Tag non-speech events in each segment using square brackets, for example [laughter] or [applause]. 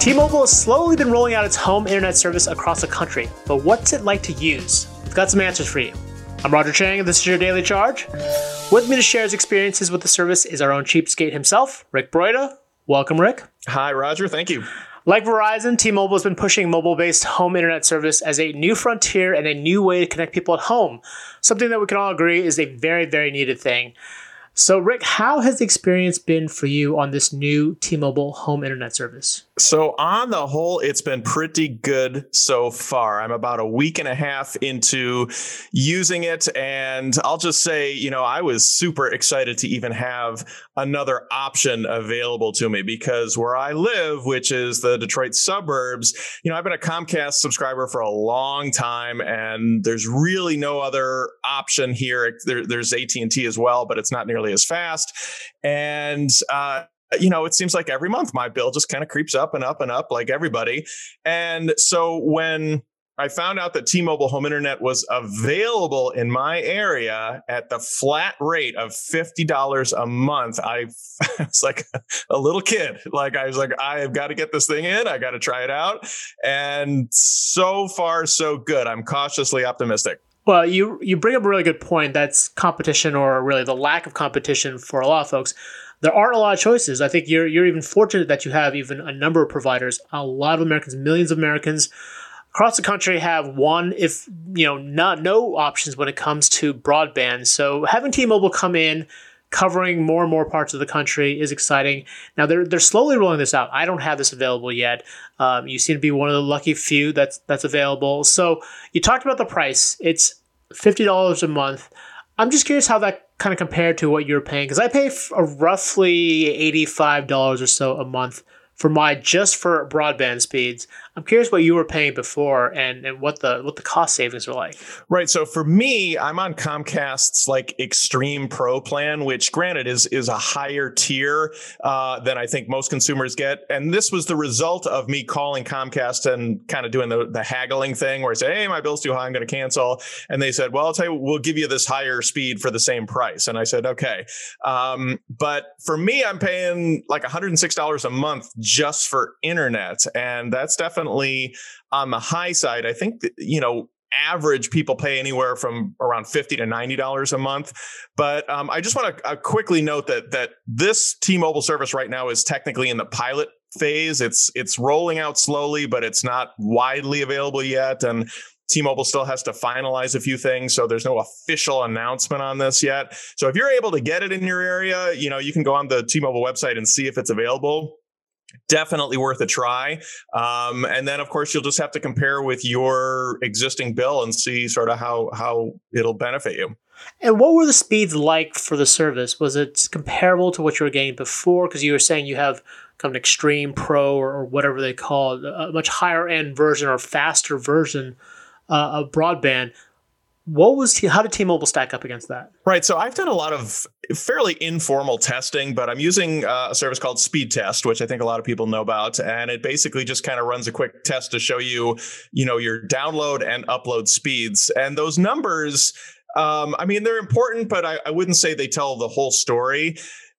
T-Mobile has slowly been rolling out its home internet service across the country, but what's it like to use? We've got some answers for you. I'm Roger Cheng, and this is your Daily Charge. With me to share his experiences with the service is our own cheapskate himself, Rick Broida. Welcome, Rick. Hi, Roger. Thank you. Like Verizon, T-Mobile has been pushing mobile-based home internet service as a new frontier and a new way to connect people at home. Something that we can all agree is a very, very needed thing. So, Rick, how has the experience been for you on this new T Mobile home internet service? So, on the whole, it's been pretty good so far. I'm about a week and a half into using it. And I'll just say, you know, I was super excited to even have another option available to me because where I live, which is the Detroit suburbs, you know, I've been a Comcast subscriber for a long time and there's really no other option here. There, there's AT&T as well, but it's not nearly nearly as fast. And, uh, you know, it seems like every month my bill just kind of creeps up and up and up like everybody. And so when I found out that T-Mobile home internet was available in my area at the flat rate of $50 a month. [laughs] I was like a little kid. Like I was like, I have got to get this thing in. I got to try it out. And so far, so good. I'm cautiously optimistic. Well, you you bring up a really good point. That's competition, or really the lack of competition for a lot of folks. There aren't a lot of choices. I think you're you're even fortunate that you have even a number of providers. A lot of Americans, millions of Americans across the country, have one, if you know, not no options when it comes to broadband. So having T-Mobile come in covering more and more parts of the country is exciting. Now they're they're slowly rolling this out. I don't have this available yet. Um, you seem to be one of the lucky few that's that's available. So you talked about the price. It's fifty dollars a month. I'm just curious how that kind of compared to what you're paying because I pay f- roughly eighty five dollars or so a month for my just for broadband speeds. I'm curious what you were paying before and, and what the what the cost savings were like. Right. So for me, I'm on Comcast's like Extreme Pro plan, which granted is is a higher tier uh, than I think most consumers get. And this was the result of me calling Comcast and kind of doing the, the haggling thing where I said, hey, my bill's too high, I'm going to cancel. And they said, well, I'll tell you, we'll give you this higher speed for the same price. And I said, okay. Um, but for me, I'm paying like $106 a month just for internet. And that's definitely definitely on the high side. I think, that, you know, average people pay anywhere from around 50 to 90 dollars a month but um, i just want to uh, quickly note that that this t-mobile service right now is technically in the pilot phase it's it's rolling out slowly but it's not widely available yet and T-Mobile still has to finalize a few things, so there's no official announcement on this yet. So if you're able to get it in your area, you know you can go on the T-Mobile website and see if it's available definitely worth a try. Um, and then, of course, you'll just have to compare with your existing bill and see sort of how how it'll benefit you. And what were the speeds like for the service? Was it comparable to what you were getting before? Because you were saying you have kind of an extreme pro or, or, whatever they call it, a much higher end version or faster version uh, of broadband what was how did T-Mobile stack up against that? Right. So I've done a lot of fairly informal testing, but I'm using uh, a service called Speed Test, which I think a lot of people know about, and it basically just kind of runs a quick test to show you, you know, your download and upload speeds, and those numbers. Um, I mean, they're important, but I, I wouldn't say they tell the whole story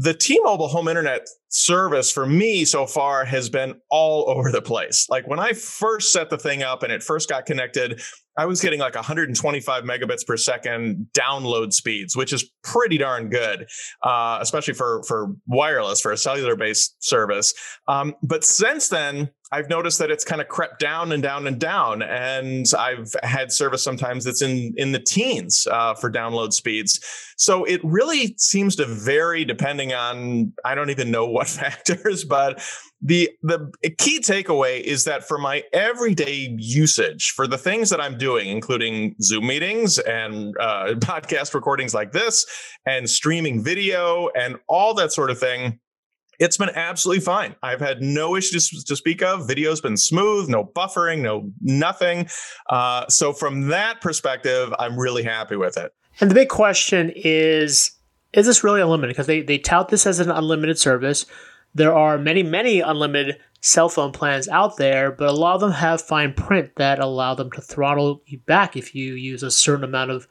the T-Mobile home internet service for me so far has been all over the place. Like when I first set the thing up and it first got connected, I was getting like 125 megabits per second download speeds, which is pretty darn good, uh, especially for for wireless for a cellular based service. Um, but since then, I've noticed that it's kind of crept down and down and down, and I've had service sometimes that's in in the teens uh, for download speeds. So it really seems to vary depending on I don't even know what [laughs] factors, but the the key takeaway is that for my everyday usage for the things that i'm doing including zoom meetings and uh, [laughs] podcast recordings like this and streaming video and all that sort of thing it's been absolutely fine. I've had no issues to speak of. Video's been smooth, no buffering, no nothing. Uh, so from that perspective, I'm really happy with it. And the big question is: Is this really unlimited? Because they they tout this as an unlimited service. There are many, many unlimited cell phone plans out there, but a lot of them have fine print that allow them to throttle you back if you use a certain amount of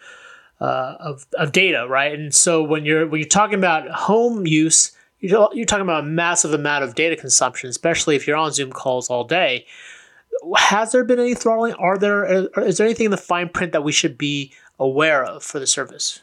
uh, of, of data, right? And so when you're when you're talking about home use, you're, talking about a massive amount of data consumption, especially if you're on Zoom calls all day. Has there been any throttling? Are there is there anything in the fine print that we should be aware of for the service?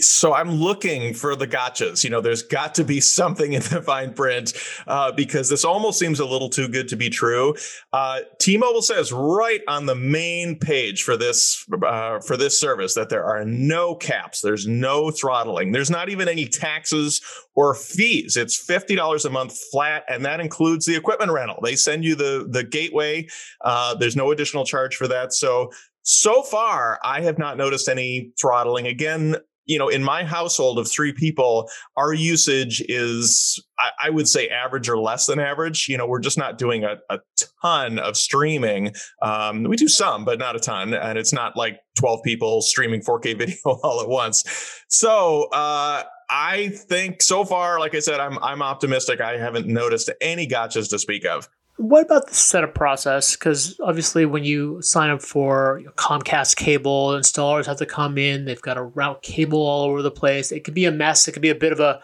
So I'm looking for the gotchas. You know, there's got to be something in the fine print uh, because this almost seems a little too good to be true. Uh, T-Mobile says right on the main page for this uh, for this service that there are no caps. There's no throttling. There's not even any taxes or fees. It's fifty dollars a month flat, and that includes the equipment rental. They send you the the gateway. Uh, there's no additional charge for that. So so far, I have not noticed any throttling. Again, you know, in my household of three people, our usage is, I, I, would say, average or less than average. You know, we're just not doing a, a ton of streaming. Um, we do some, but not a ton. And it's not like 12 people streaming 4K [laughs] video all at once. So, uh, I think so far, like I said, I'm I'm optimistic. I haven't noticed any gotchas to speak of. What about the setup process? Because obviously, when you sign up for Comcast cable, installers have to come in. They've got to route cable all over the place. It could be a mess. It could be a bit of a,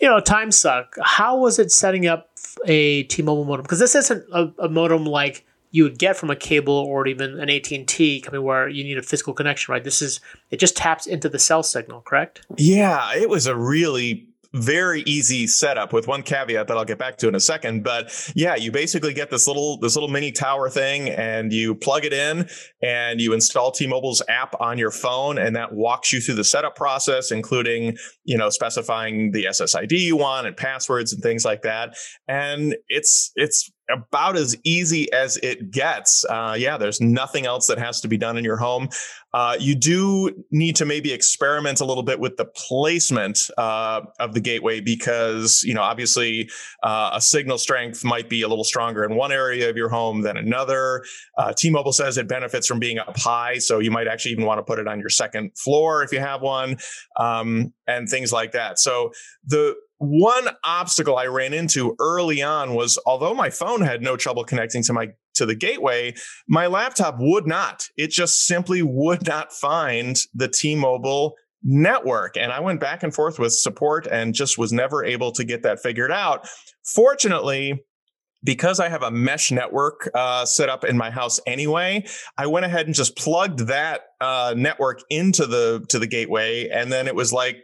you know, time suck. How was it setting up a T-Mobile modem? Because this isn't a, a modem like you would get from a cable or even an AT&T company where you need a physical connection, right? This is it just taps into the cell signal, correct? Yeah, it was a really very easy setup with one caveat that I'll get back to in a second. But yeah, you basically get this little this little mini tower thing and you plug it in and you install T-Mobile's app on your phone and that walks you through the setup process, including, you know, specifying the SSID you want and passwords and things like that. And it's it's about as easy as it gets. Uh, yeah, there's nothing else that has to be done in your home. Uh, you do need to maybe experiment a little bit with the placement uh, of the gateway because, you know, obviously uh, a signal strength might be a little stronger in one area of your home than another. Uh, T-Mobile says it benefits from being up high, so you might actually even want to put it on your second floor if you have one, um, and things like that. So the one obstacle I ran into early on was although my phone had no trouble connecting to my to the gateway, my laptop would not. It just simply would not find the T-Mobile network. And I went back and forth with support and just was never able to get that figured out. Fortunately, because I have a mesh network uh, set up in my house anyway, I went ahead and just plugged that uh, network into the to the gateway, and then it was like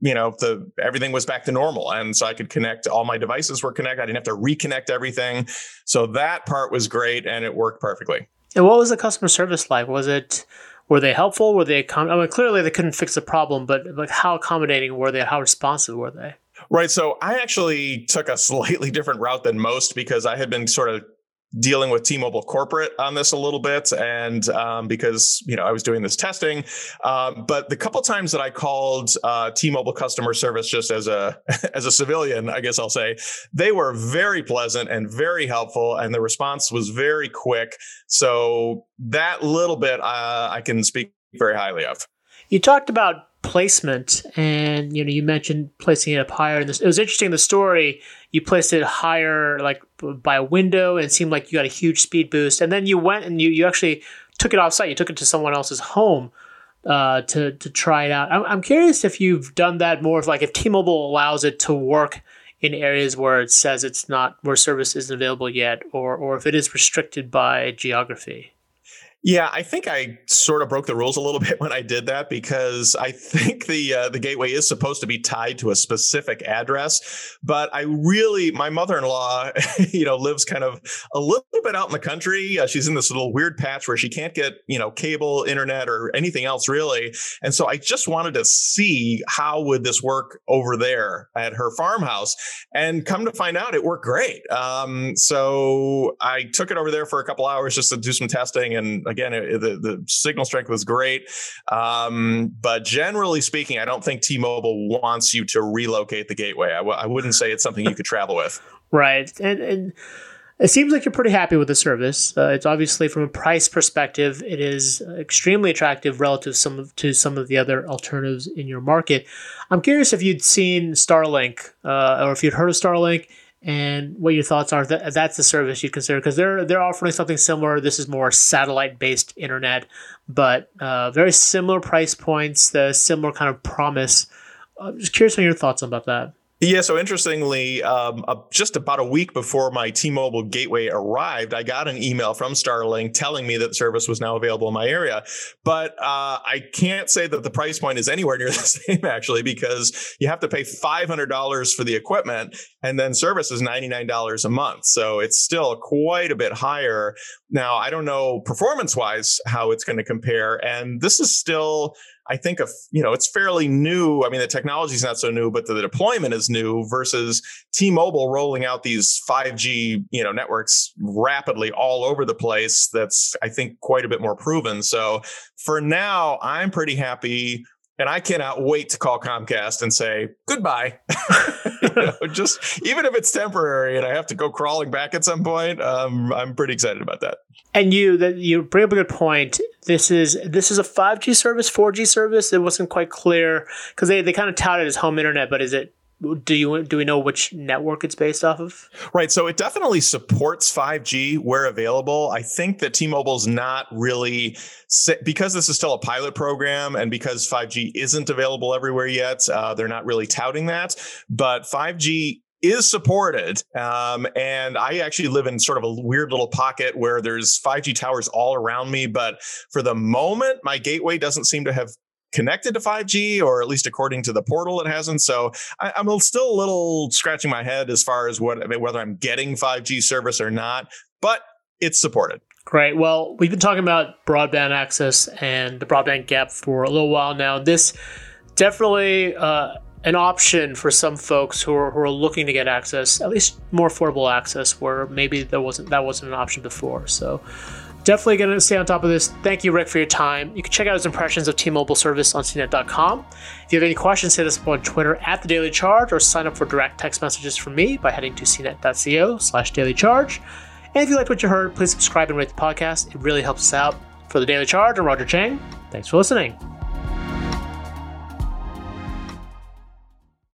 you know the everything was back to normal. And so i could connect all my devices were connected. I didn't have to reconnect everything. So that part was great and it worked perfectly. And what was the customer service like? Was it were they helpful? Were they accom- i mean clearly they couldn't fix the problem but like how accommodating were they? How responsive were they? Right. So i actually took a [laughs] slightly different route than most because i had been sort of dealing with T-Mobile corporate on this a little bit, and um, because you know I was doing this testing, um, but the couple times that I called uh, T-Mobile customer service just as a [laughs] as a civilian, I guess I'll say they were very pleasant and very helpful, and the response was very quick. So that little bit uh, I can speak very highly of. You talked about placement and you know you mentioned placing it up higher. And this, it was interesting the story you placed it higher like by a window and it seemed like you got a huge speed boost. And then you went and you, you actually took it off site you took it to someone else's home uh, to, to try it out. I'm, I'm curious if you've done that more of like if t-mobile allows it to work in areas where it says it's not where service isn't available yet or or if it is restricted by geography yeah, I think I sort of broke the rules a little [laughs] bit when I did that because I think the uh, the gateway is supposed to be tied to a specific address, but I really my mother-in-law, [laughs] you know, lives kind of a little bit out in the country. Uh, she's in this little weird patch where she can't get, you know, cable, internet or anything else really. And so I just wanted to see how would this work over there at her farmhouse and come to find out it worked great. Um, so I took it over there for a couple hours just to do some testing and again, it, the the signal strength was great, um, but generally speaking, I don't think T-Mobile wants you to relocate the gateway. I w- I wouldn't say it's something you could travel with. [laughs] Right, and, and it seems like you're pretty happy with the service. Uh, it's obviously from a price perspective, it is extremely attractive relative some of, to some of the other alternatives in your market. I'm curious if you'd seen Starlink uh, or if you'd heard of Starlink and what your thoughts are. That that's the service you'd consider because they're they're offering something similar. This is more satellite based internet, but uh, very similar price points, the similar kind of promise. I'm just curious on your thoughts about that. Yeah, so interestingly, um, uh, just about a week before my T-Mobile gateway arrived, I got an email from Starlink telling me that the service was now available in my area. But uh, I can't say that the price point is anywhere near [laughs] the same, actually, because you have to pay $500 for the equipment, and then service is $99 a month. So it's still quite a bit higher. Now, I don't know performance-wise how it's going to compare, and this is still I think of, you know, it's fairly new. I mean, the technology is not so new, but the, the, deployment is new versus T-Mobile rolling out these 5G, you know, networks rapidly all over the place. That's, I think, quite a bit more proven. So for now, I'm pretty happy and I cannot wait to call Comcast and say goodbye. [laughs] know, [laughs] just even if it's temporary and I have to go crawling back at some point, um, I'm pretty excited about that. And you that you bring up a good point. This is this is a 5G service, 4G service. It wasn't quite clear because they, they kind of touted as home internet, but is it do you do we know which network it's based off of? Right, so it definitely supports 5G where available. I think that T-Mobile's not really because this is still a pilot program and because 5G isn't available everywhere yet. Uh, they're not really touting that, but 5G is supported. Um, and I actually live in sort of a weird little pocket where there's 5G towers all around me. But for the moment, my gateway doesn't seem to have connected to 5G, or at least according to the portal, it hasn't. So I, am still a little scratching my head as far as what whether I'm getting 5G service or not, but it's supported. Great. Well, we've been talking about broadband access and the broadband gap for a little while now. This definitely uh, an option for some folks who are, who are looking to get access, at least more affordable access, where maybe there wasn't that wasn't an option before. So definitely going to stay on top of this. Thank you, Rick, for your time. You can check out his impressions of T-Mobile service on CNET.com. If you have any questions, hit us up on Twitter at The Daily Charge or sign up for direct text messages from me by heading to cnet.co slash daily charge. And if you liked what you heard, please subscribe and rate the podcast. It really helps us out. For The Daily Charge, I'm Roger Cheng. Thanks for listening.